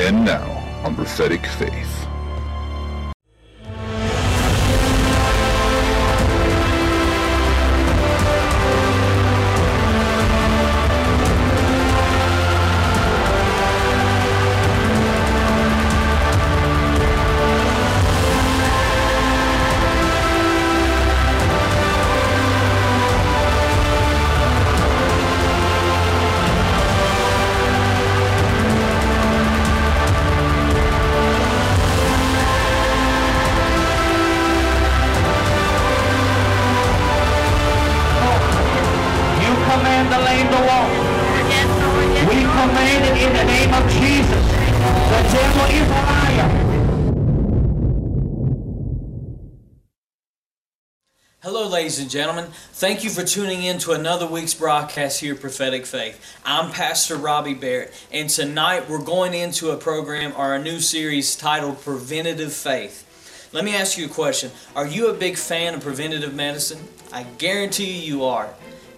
And now on Prophetic Faith. Hello, ladies and gentlemen. Thank you for tuning in to another week's broadcast here Prophetic Faith. I'm Pastor Robbie Barrett, and tonight we're going into a program or a new series titled Preventative Faith. Let me ask you a question Are you a big fan of preventative medicine? I guarantee you you are.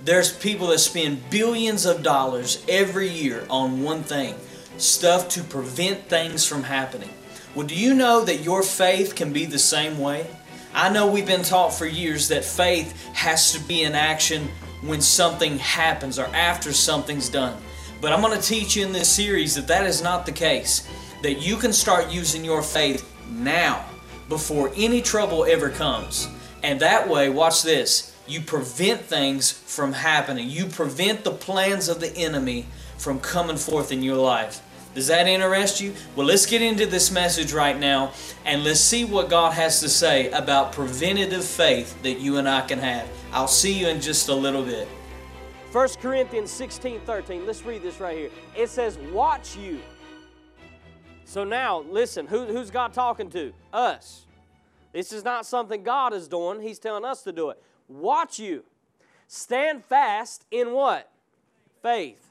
There's people that spend billions of dollars every year on one thing stuff to prevent things from happening. Well, do you know that your faith can be the same way? I know we've been taught for years that faith has to be in action when something happens or after something's done. But I'm going to teach you in this series that that is not the case. That you can start using your faith now before any trouble ever comes. And that way, watch this, you prevent things from happening. You prevent the plans of the enemy from coming forth in your life. Does that interest you? Well, let's get into this message right now and let's see what God has to say about preventative faith that you and I can have. I'll see you in just a little bit. 1 Corinthians 16 13. Let's read this right here. It says, Watch you. So now, listen, who, who's God talking to? Us. This is not something God is doing, He's telling us to do it. Watch you. Stand fast in what? Faith.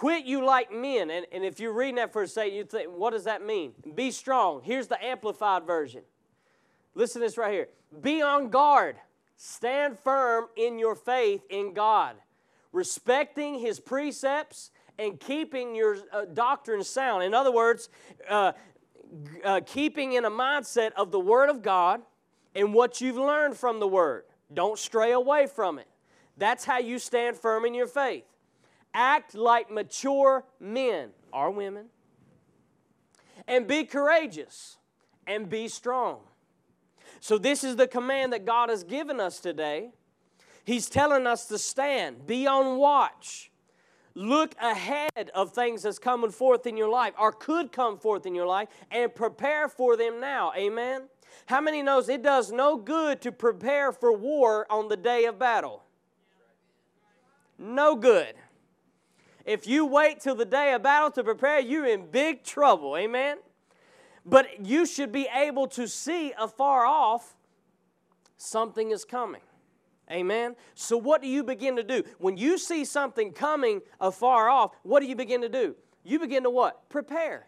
Quit you like men. And, and if you're reading that for a second, you think, what does that mean? Be strong. Here's the amplified version. Listen to this right here. Be on guard. Stand firm in your faith in God, respecting His precepts and keeping your uh, doctrine sound. In other words, uh, uh, keeping in a mindset of the Word of God and what you've learned from the Word. Don't stray away from it. That's how you stand firm in your faith. Act like mature men or women. And be courageous and be strong. So, this is the command that God has given us today. He's telling us to stand, be on watch, look ahead of things that's coming forth in your life or could come forth in your life and prepare for them now. Amen. How many knows it does no good to prepare for war on the day of battle? No good. If you wait till the day of battle to prepare, you're in big trouble. Amen. But you should be able to see afar off something is coming. Amen. So, what do you begin to do? When you see something coming afar off, what do you begin to do? You begin to what? Prepare.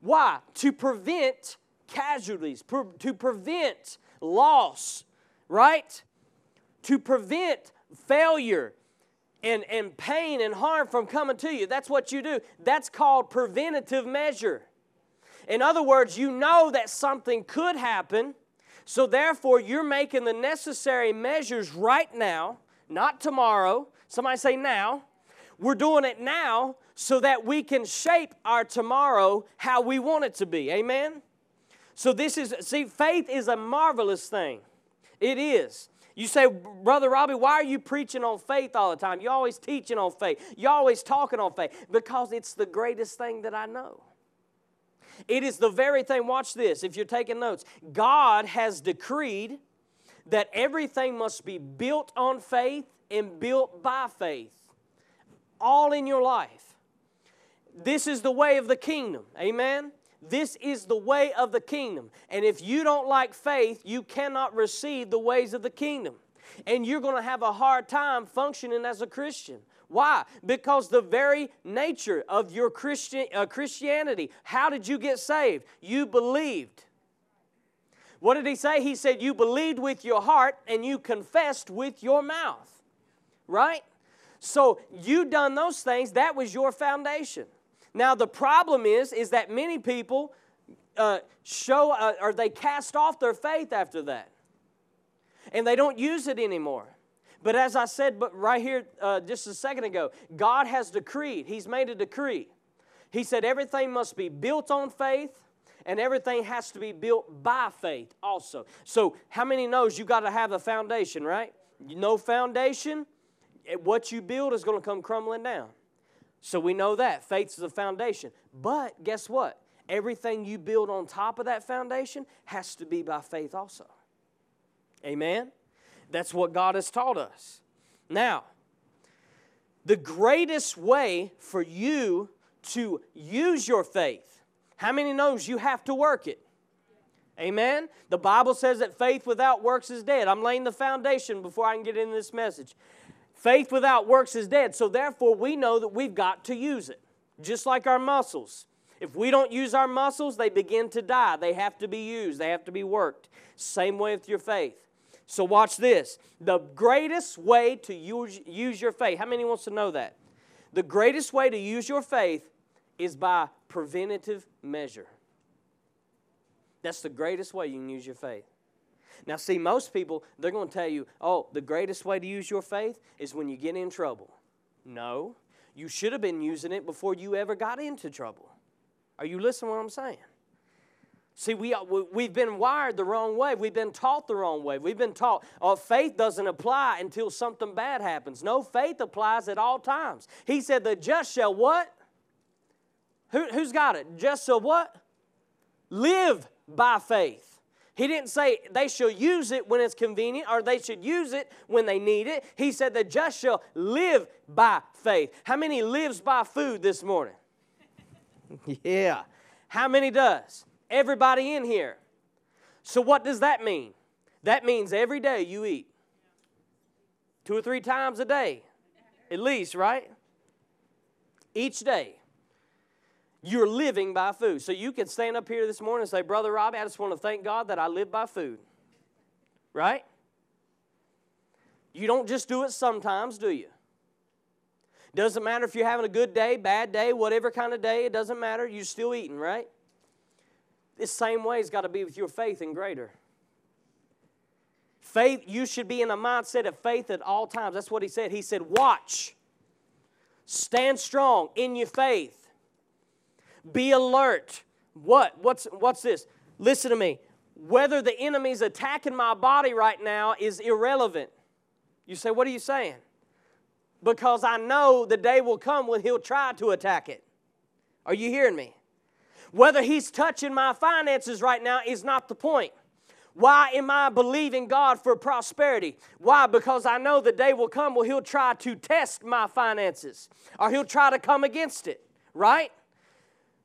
Why? To prevent casualties, per- to prevent loss, right? To prevent failure and, and pain and harm from coming to you. That's what you do. That's called preventative measure. In other words, you know that something could happen, so therefore you're making the necessary measures right now, not tomorrow. Somebody say now. We're doing it now so that we can shape our tomorrow how we want it to be. Amen? So this is, see, faith is a marvelous thing. It is. You say, Brother Robbie, why are you preaching on faith all the time? You're always teaching on faith. You're always talking on faith. Because it's the greatest thing that I know. It is the very thing, watch this, if you're taking notes. God has decreed that everything must be built on faith and built by faith, all in your life. This is the way of the kingdom. Amen? This is the way of the kingdom. And if you don't like faith, you cannot receive the ways of the kingdom. And you're going to have a hard time functioning as a Christian. Why? Because the very nature of your Christian, uh, Christianity, how did you get saved? You believed. What did he say? He said, You believed with your heart and you confessed with your mouth. Right? So you done those things, that was your foundation. Now the problem is, is that many people uh, show uh, or they cast off their faith after that, and they don't use it anymore. But as I said, but right here uh, just a second ago, God has decreed. He's made a decree. He said everything must be built on faith, and everything has to be built by faith also. So how many knows you got to have a foundation, right? No foundation, eh, what you build is going to come crumbling down. So we know that faith is the foundation. But guess what? Everything you build on top of that foundation has to be by faith also. Amen? That's what God has taught us. Now, the greatest way for you to use your faith, how many knows you have to work it? Amen? The Bible says that faith without works is dead. I'm laying the foundation before I can get into this message. Faith without works is dead. So therefore, we know that we've got to use it. Just like our muscles. If we don't use our muscles, they begin to die. They have to be used, they have to be worked. Same way with your faith. So watch this. The greatest way to use, use your faith, how many wants to know that? The greatest way to use your faith is by preventative measure. That's the greatest way you can use your faith. Now, see, most people, they're going to tell you, oh, the greatest way to use your faith is when you get in trouble. No, you should have been using it before you ever got into trouble. Are you listening to what I'm saying? See, we, we've been wired the wrong way. We've been taught the wrong way. We've been taught, oh, faith doesn't apply until something bad happens. No, faith applies at all times. He said, the just shall what? Who, who's got it? Just shall what? Live by faith. He didn't say they shall use it when it's convenient or they should use it when they need it. He said the just shall live by faith. How many lives by food this morning? yeah. How many does? Everybody in here. So, what does that mean? That means every day you eat. Two or three times a day, at least, right? Each day. You're living by food. So, you can stand up here this morning and say, Brother Robbie, I just want to thank God that I live by food. Right? You don't just do it sometimes, do you? Doesn't matter if you're having a good day, bad day, whatever kind of day, it doesn't matter. You're still eating, right? This same way has got to be with your faith and greater. Faith, you should be in a mindset of faith at all times. That's what he said. He said, Watch, stand strong in your faith, be alert. What? What's, what's this? Listen to me. Whether the enemy's attacking my body right now is irrelevant. You say, What are you saying? because I know the day will come when he'll try to attack it. Are you hearing me? Whether he's touching my finances right now is not the point. Why am I believing God for prosperity? Why? Because I know the day will come when he'll try to test my finances or he'll try to come against it, right?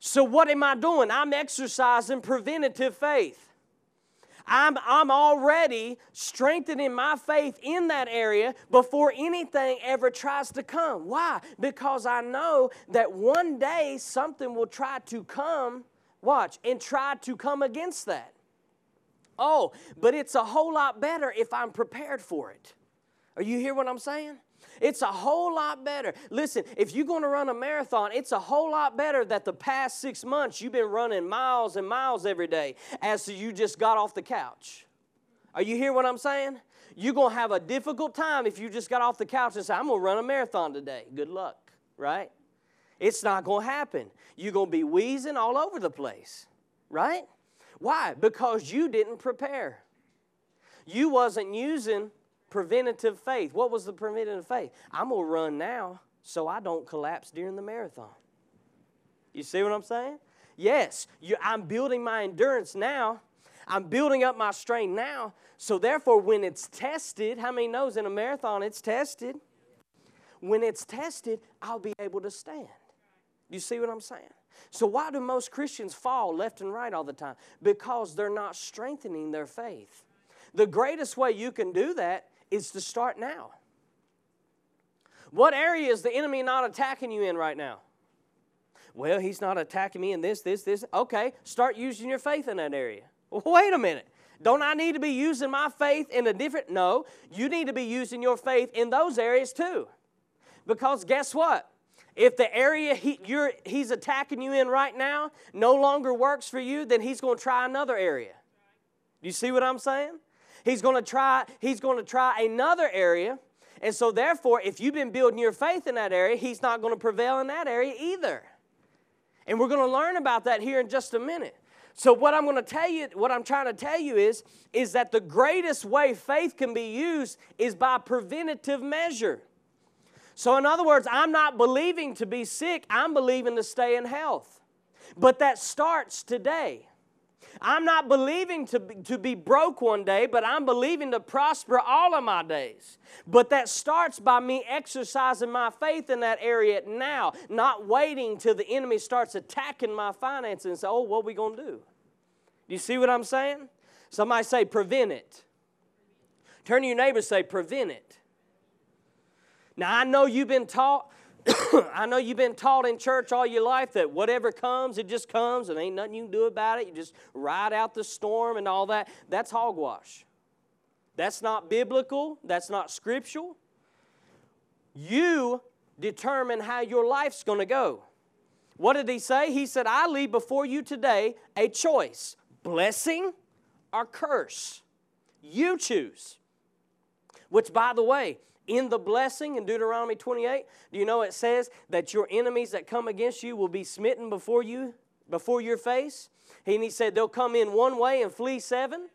So, what am I doing? I'm exercising preventative faith. I'm, I'm already strengthening my faith in that area before anything ever tries to come. Why? Because I know that one day something will try to come, watch, and try to come against that. Oh, but it's a whole lot better if I'm prepared for it. Are you hear what I'm saying? It's a whole lot better. Listen, if you're going to run a marathon, it's a whole lot better that the past six months you've been running miles and miles every day as to you just got off the couch. Are you hear what I'm saying? You're going to have a difficult time if you just got off the couch and say, I'm going to run a marathon today. Good luck, right? It's not going to happen. You're going to be wheezing all over the place, right? Why? Because you didn't prepare. You wasn't using preventative faith. What was the preventative faith? I'm going to run now so I don't collapse during the marathon. You see what I'm saying? Yes, you, I'm building my endurance now. I'm building up my strength now. So therefore, when it's tested, how many knows in a marathon it's tested? When it's tested, I'll be able to stand. You see what I'm saying? So why do most Christians fall left and right all the time? Because they're not strengthening their faith. The greatest way you can do that is to start now. What area is the enemy not attacking you in right now? Well, he's not attacking me in this, this, this. Okay, start using your faith in that area. Wait a minute. Don't I need to be using my faith in a different? No, you need to be using your faith in those areas too. Because guess what? If the area he, he's attacking you in right now no longer works for you, then he's going to try another area. You see what I'm saying? He's going to try, he's going to try another area. And so therefore, if you've been building your faith in that area, he's not going to prevail in that area either. And we're going to learn about that here in just a minute. So what I'm going to tell you, what I'm trying to tell you is, is that the greatest way faith can be used is by preventative measure. So, in other words, I'm not believing to be sick, I'm believing to stay in health. But that starts today. I'm not believing to be, to be broke one day, but I'm believing to prosper all of my days. But that starts by me exercising my faith in that area now, not waiting till the enemy starts attacking my finances and say, oh, what are we going to do? Do you see what I'm saying? Somebody say, prevent it. Turn to your neighbor say, prevent it. Now, I know you've been taught. I know you've been taught in church all your life that whatever comes, it just comes and ain't nothing you can do about it. You just ride out the storm and all that. That's hogwash. That's not biblical. That's not scriptural. You determine how your life's going to go. What did he say? He said, I leave before you today a choice blessing or curse. You choose. Which, by the way, in the blessing in Deuteronomy 28, do you know it says that your enemies that come against you will be smitten before you, before your face? And he said they'll come in one way and flee seven.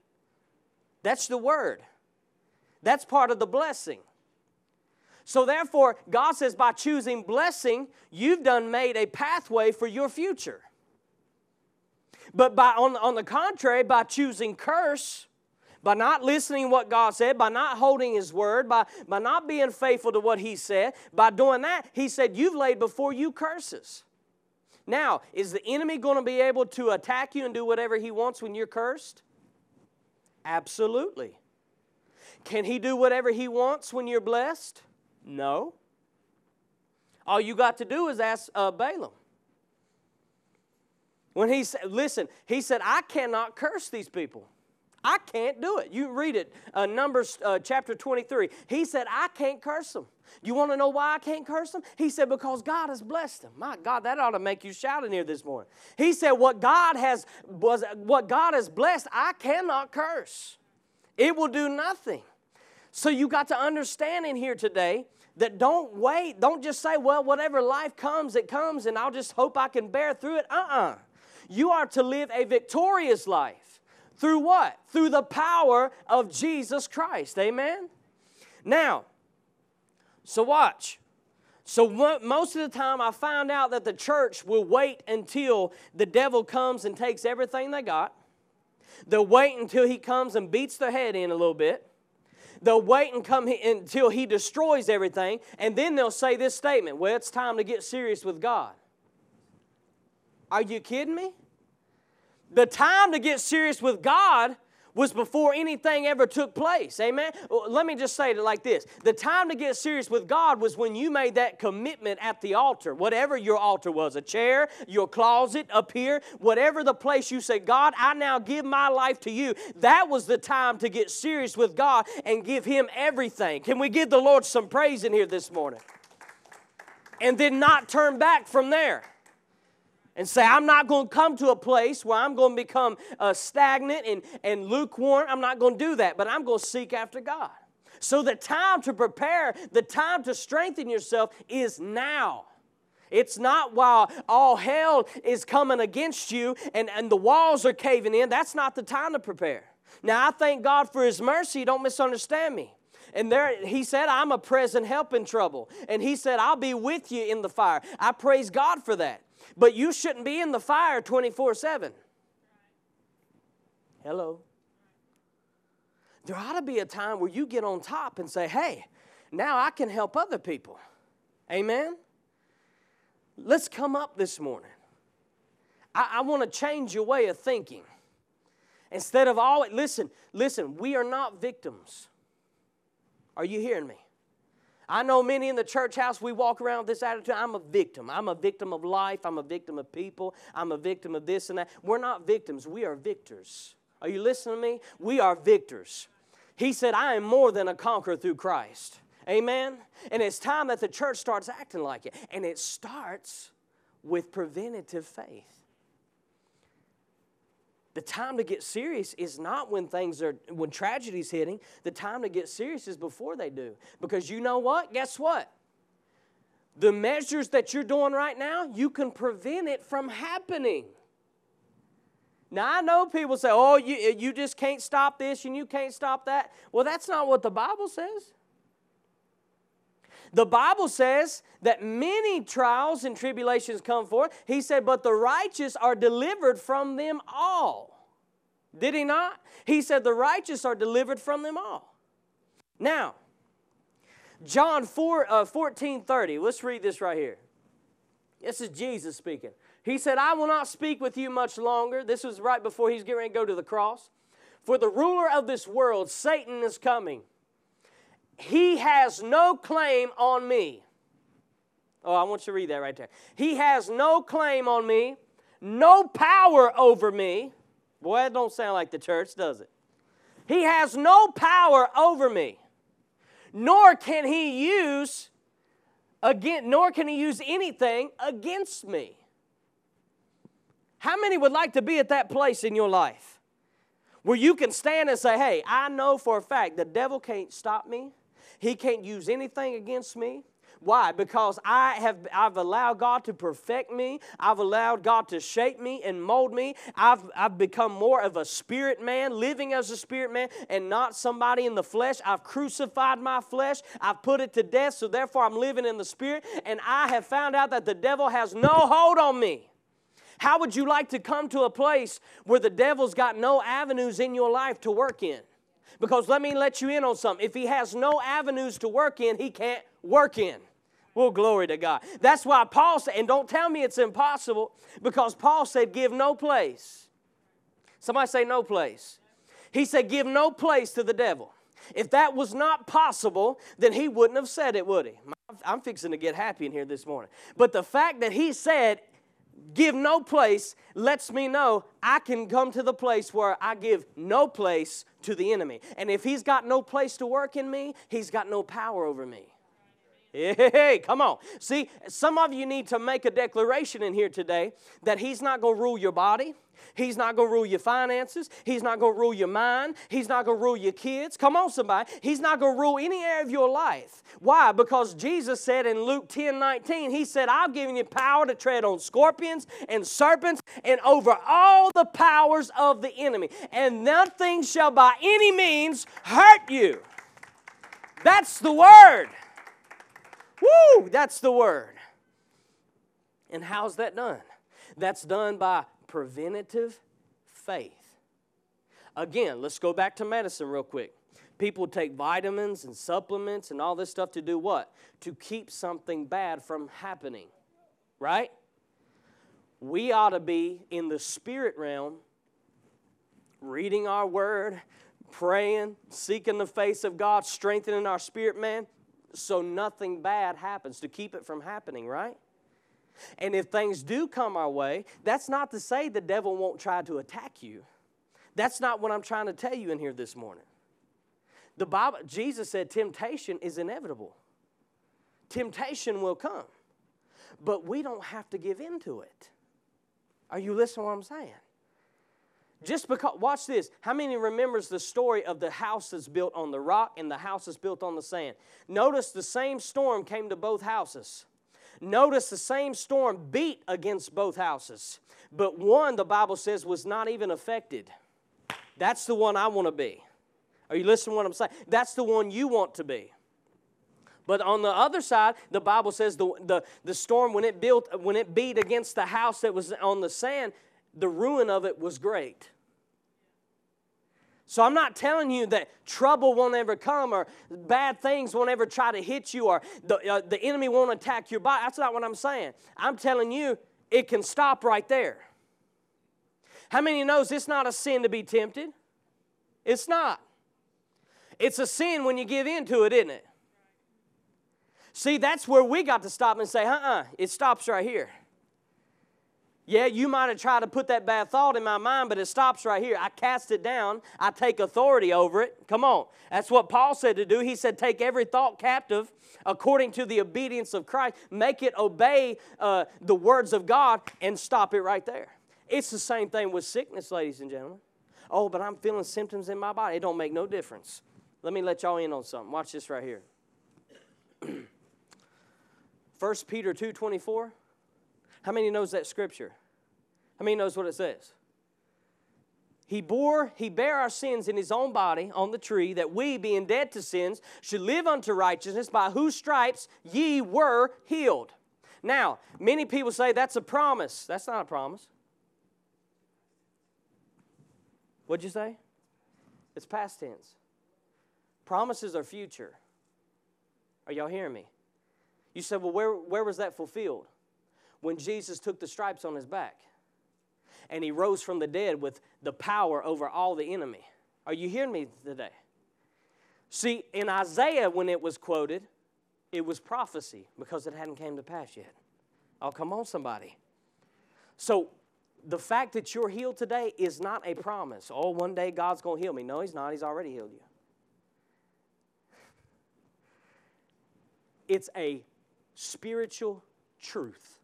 That's the word. That's part of the blessing. So therefore, God says by choosing blessing, you've done made a pathway for your future. But by on, on the contrary, by choosing curse, by not listening what God said, by not holding His word, by, by not being faithful to what He said, by doing that, He said, You've laid before you curses. Now, is the enemy going to be able to attack you and do whatever he wants when you're cursed? Absolutely. Can he do whatever he wants when you're blessed? No. All you got to do is ask uh, Balaam. When he said, listen, he said, I cannot curse these people. I can't do it. You read it, uh, Numbers uh, chapter 23. He said, I can't curse them. You want to know why I can't curse them? He said, because God has blessed them. My God, that ought to make you shout in here this morning. He said, what God has was what God has blessed, I cannot curse. It will do nothing. So you got to understand in here today that don't wait. Don't just say, well, whatever life comes, it comes, and I'll just hope I can bear through it. Uh-uh. You are to live a victorious life. Through what? Through the power of Jesus Christ. Amen? Now, so watch. So most of the time, I found out that the church will wait until the devil comes and takes everything they got. They'll wait until he comes and beats their head in a little bit. They'll wait and come until he destroys everything, and then they'll say this statement Well, it's time to get serious with God. Are you kidding me? The time to get serious with God was before anything ever took place. Amen? Let me just say it like this The time to get serious with God was when you made that commitment at the altar, whatever your altar was a chair, your closet, up here, whatever the place you say, God, I now give my life to you. That was the time to get serious with God and give Him everything. Can we give the Lord some praise in here this morning? And then not turn back from there and say, I'm not going to come to a place where I'm going to become uh, stagnant and, and lukewarm. I'm not going to do that, but I'm going to seek after God. So the time to prepare, the time to strengthen yourself is now. It's not while all hell is coming against you and, and the walls are caving in. That's not the time to prepare. Now, I thank God for His mercy. Don't misunderstand me. And there, he said, I'm a present help in trouble. And he said, I'll be with you in the fire. I praise God for that. But you shouldn't be in the fire 24 7. Hello. There ought to be a time where you get on top and say, hey, now I can help other people. Amen? Let's come up this morning. I, I want to change your way of thinking. Instead of always, listen, listen, we are not victims. Are you hearing me? I know many in the church house, we walk around with this attitude I'm a victim. I'm a victim of life. I'm a victim of people. I'm a victim of this and that. We're not victims, we are victors. Are you listening to me? We are victors. He said, I am more than a conqueror through Christ. Amen? And it's time that the church starts acting like it. And it starts with preventative faith. The time to get serious is not when things are, when tragedy's hitting. The time to get serious is before they do. Because you know what? Guess what? The measures that you're doing right now, you can prevent it from happening. Now, I know people say, oh, you, you just can't stop this and you can't stop that. Well, that's not what the Bible says. The Bible says that many trials and tribulations come forth. He said, but the righteous are delivered from them all. Did he not? He said, the righteous are delivered from them all. Now, John 4, uh, 14 30. Let's read this right here. This is Jesus speaking. He said, I will not speak with you much longer. This was right before he's getting ready to go to the cross. For the ruler of this world, Satan, is coming. He has no claim on me. Oh, I want you to read that right there. He has no claim on me, no power over me. Boy, that don't sound like the church, does it? He has no power over me, nor can he use again, nor can he use anything against me. How many would like to be at that place in your life where you can stand and say, Hey, I know for a fact the devil can't stop me, he can't use anything against me. Why? Because I have I've allowed God to perfect me. I've allowed God to shape me and mold me. I've I've become more of a spirit man, living as a spirit man and not somebody in the flesh. I've crucified my flesh. I've put it to death, so therefore I'm living in the spirit and I have found out that the devil has no hold on me. How would you like to come to a place where the devil's got no avenues in your life to work in? Because let me let you in on something. If he has no avenues to work in, he can't work in. Well, glory to God. That's why Paul said, and don't tell me it's impossible, because Paul said, give no place. Somebody say no place. He said, give no place to the devil. If that was not possible, then he wouldn't have said it, would he? I'm fixing to get happy in here this morning. But the fact that he said, give no place lets me know I can come to the place where I give no place to the enemy. And if he's got no place to work in me, he's got no power over me. Hey, come on. See, some of you need to make a declaration in here today that he's not going to rule your body. He's not going to rule your finances. He's not going to rule your mind. He's not going to rule your kids. Come on, somebody. He's not going to rule any area of your life. Why? Because Jesus said in Luke 10 19, He said, I've given you power to tread on scorpions and serpents and over all the powers of the enemy, and nothing shall by any means hurt you. That's the word. Woo! That's the word. And how's that done? That's done by preventative faith. Again, let's go back to medicine real quick. People take vitamins and supplements and all this stuff to do what? To keep something bad from happening, right? We ought to be in the spirit realm, reading our word, praying, seeking the face of God, strengthening our spirit man, so nothing bad happens, to keep it from happening, right? And if things do come our way, that's not to say the devil won't try to attack you. That's not what I'm trying to tell you in here this morning. The Bible, Jesus said temptation is inevitable. Temptation will come. But we don't have to give in to it. Are you listening to what I'm saying? Just because, watch this. How many remembers the story of the house that's built on the rock and the house that's built on the sand? Notice the same storm came to both houses. Notice the same storm beat against both houses, but one, the Bible says, was not even affected. That's the one I want to be. Are you listening to what I'm saying? That's the one you want to be. But on the other side, the Bible says the, the, the storm, when it built, when it beat against the house that was on the sand, the ruin of it was great. So I'm not telling you that trouble won't ever come or bad things won't ever try to hit you or the, uh, the enemy won't attack your body. That's not what I'm saying. I'm telling you it can stop right there. How many knows it's not a sin to be tempted? It's not. It's a sin when you give in to it, isn't it? See, that's where we got to stop and say, uh uh-uh, uh, it stops right here. Yeah, you might have tried to put that bad thought in my mind, but it stops right here. I cast it down. I take authority over it. Come on. That's what Paul said to do. He said, Take every thought captive according to the obedience of Christ, make it obey uh, the words of God, and stop it right there. It's the same thing with sickness, ladies and gentlemen. Oh, but I'm feeling symptoms in my body. It don't make no difference. Let me let y'all in on something. Watch this right here. 1 Peter 2.24. How many knows that scripture? How many knows what it says? He bore, he bare our sins in his own body on the tree, that we, being dead to sins, should live unto righteousness, by whose stripes ye were healed. Now, many people say that's a promise. That's not a promise. What'd you say? It's past tense. Promises are future. Are y'all hearing me? You said, well, where, where was that fulfilled? When Jesus took the stripes on his back and he rose from the dead with the power over all the enemy. Are you hearing me today? See, in Isaiah, when it was quoted, it was prophecy because it hadn't came to pass yet. Oh, come on, somebody. So the fact that you're healed today is not a promise. Oh, one day God's going to heal me. No, He's not. He's already healed you. It's a spiritual truth.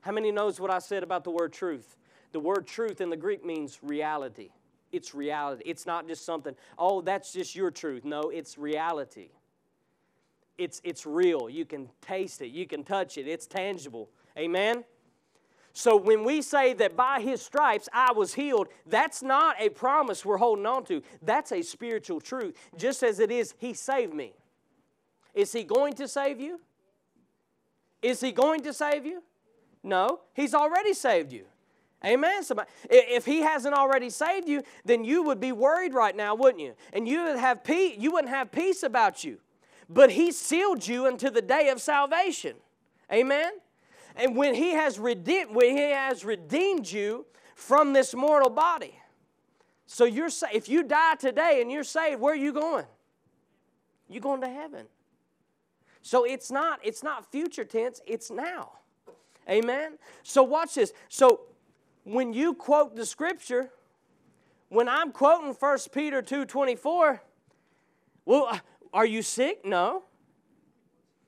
How many knows what I said about the word truth? The word truth in the Greek means reality. It's reality. It's not just something, oh, that's just your truth. No, it's reality. It's, it's real. You can taste it, you can touch it, it's tangible. Amen? So when we say that by his stripes I was healed, that's not a promise we're holding on to. That's a spiritual truth. Just as it is, he saved me. Is he going to save you? Is he going to save you? No, he's already saved you. Amen. Somebody, if he hasn't already saved you, then you would be worried right now, wouldn't you? And you would have peace, you wouldn't have peace about you. But he sealed you unto the day of salvation. Amen. And when he has redeemed, when he has redeemed you from this mortal body. So you're if you die today and you're saved, where are you going? You're going to heaven. So it's not it's not future tense, it's now. Amen. So watch this. So when you quote the scripture, when I'm quoting 1 Peter 2:24, well, are you sick? No.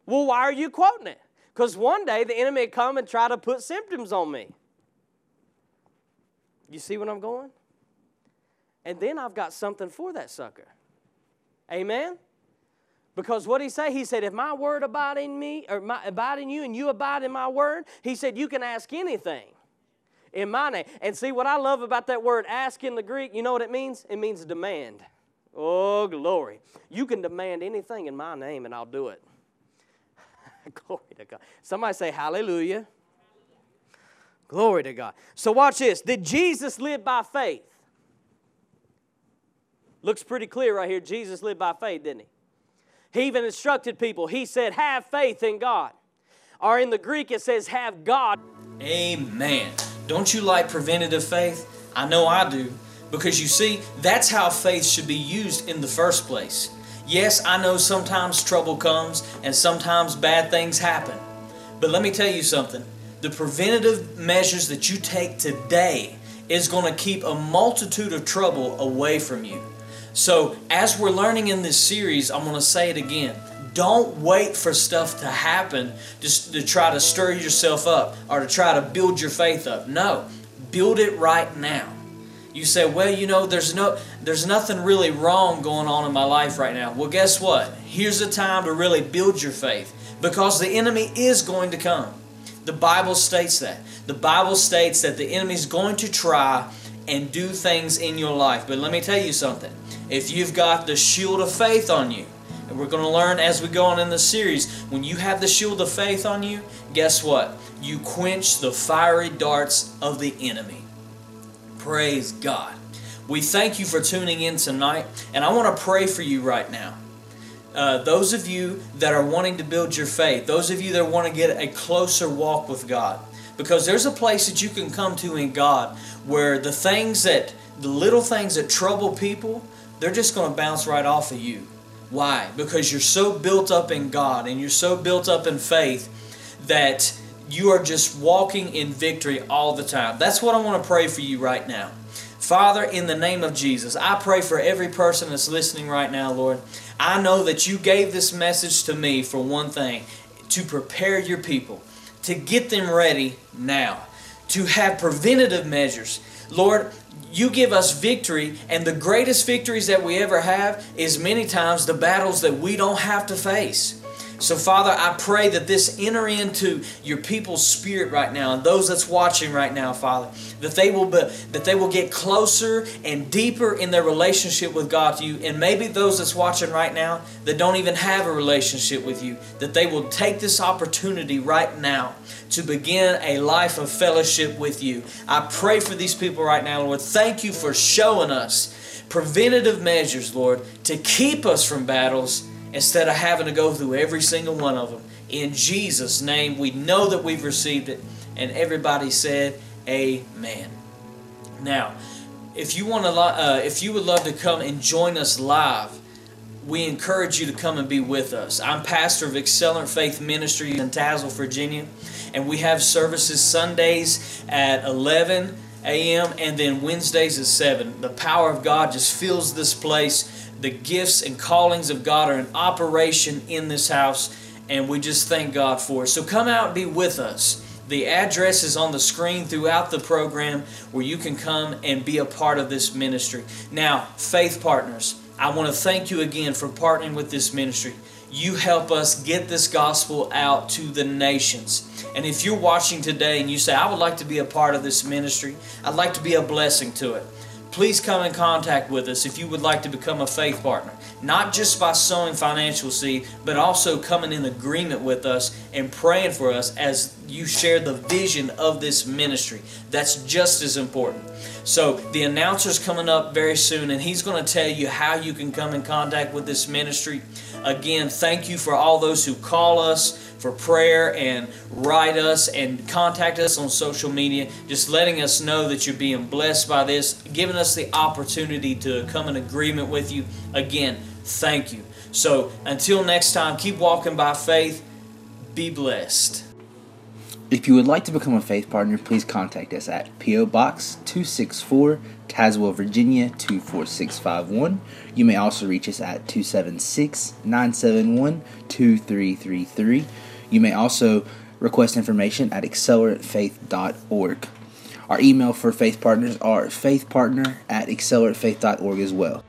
Well, why are you quoting it? Because one day the enemy come and try to put symptoms on me. You see where I'm going? And then I've got something for that sucker. Amen? Because what he say? He said, if my word abide in me, or my, abide in you, and you abide in my word, he said, you can ask anything in my name. And see what I love about that word ask in the Greek, you know what it means? It means demand. Oh, glory. You can demand anything in my name and I'll do it. glory to God. Somebody say hallelujah. Glory to God. So watch this. Did Jesus live by faith? Looks pretty clear right here. Jesus lived by faith, didn't he? He even instructed people. He said, Have faith in God. Or in the Greek, it says, Have God. Amen. Don't you like preventative faith? I know I do. Because you see, that's how faith should be used in the first place. Yes, I know sometimes trouble comes and sometimes bad things happen. But let me tell you something the preventative measures that you take today is going to keep a multitude of trouble away from you. So, as we're learning in this series, I'm going to say it again. Don't wait for stuff to happen just to try to stir yourself up or to try to build your faith up. No, build it right now. You say, "Well, you know, there's no there's nothing really wrong going on in my life right now." Well, guess what? Here's a time to really build your faith because the enemy is going to come. The Bible states that. The Bible states that the enemy is going to try and do things in your life. But let me tell you something. If you've got the shield of faith on you, and we're going to learn as we go on in the series, when you have the shield of faith on you, guess what? You quench the fiery darts of the enemy. Praise God. We thank you for tuning in tonight, and I want to pray for you right now. Uh, those of you that are wanting to build your faith, those of you that want to get a closer walk with God, because there's a place that you can come to in God where the things that, the little things that trouble people, they're just going to bounce right off of you. Why? Because you're so built up in God and you're so built up in faith that you are just walking in victory all the time. That's what I want to pray for you right now. Father, in the name of Jesus, I pray for every person that's listening right now, Lord. I know that you gave this message to me for one thing to prepare your people, to get them ready now, to have preventative measures. Lord, you give us victory, and the greatest victories that we ever have is many times the battles that we don't have to face. So, Father, I pray that this enter into your people's spirit right now, and those that's watching right now, Father, that they will be, that they will get closer and deeper in their relationship with God to you, and maybe those that's watching right now that don't even have a relationship with you, that they will take this opportunity right now to begin a life of fellowship with you. I pray for these people right now, Lord. Thank you for showing us preventative measures, Lord, to keep us from battles instead of having to go through every single one of them. In Jesus' name, we know that we've received it, and everybody said, Amen. Now, if you want to, uh, if you would love to come and join us live, we encourage you to come and be with us. I'm pastor of Accelerant Faith Ministry in Tazewell, Virginia, and we have services Sundays at 11 a.m. and then Wednesdays at 7. The power of God just fills this place the gifts and callings of God are in operation in this house, and we just thank God for it. So come out and be with us. The address is on the screen throughout the program where you can come and be a part of this ministry. Now, faith partners, I want to thank you again for partnering with this ministry. You help us get this gospel out to the nations. And if you're watching today and you say, I would like to be a part of this ministry, I'd like to be a blessing to it please come in contact with us if you would like to become a faith partner. Not just by sowing financial seed, but also coming in agreement with us and praying for us as you share the vision of this ministry. That's just as important. So, the announcer's coming up very soon, and he's going to tell you how you can come in contact with this ministry. Again, thank you for all those who call us for prayer and write us and contact us on social media, just letting us know that you're being blessed by this, giving us the opportunity to come in agreement with you. Again, thank you. So until next time, keep walking by faith. Be blessed. If you would like to become a faith partner, please contact us at P.O. Box 264, Tazewell, Virginia 24651. You may also reach us at 276 971 2333. You may also request information at accelerantfaith.org. Our email for faith partners are faithpartner at accelerantfaith.org as well.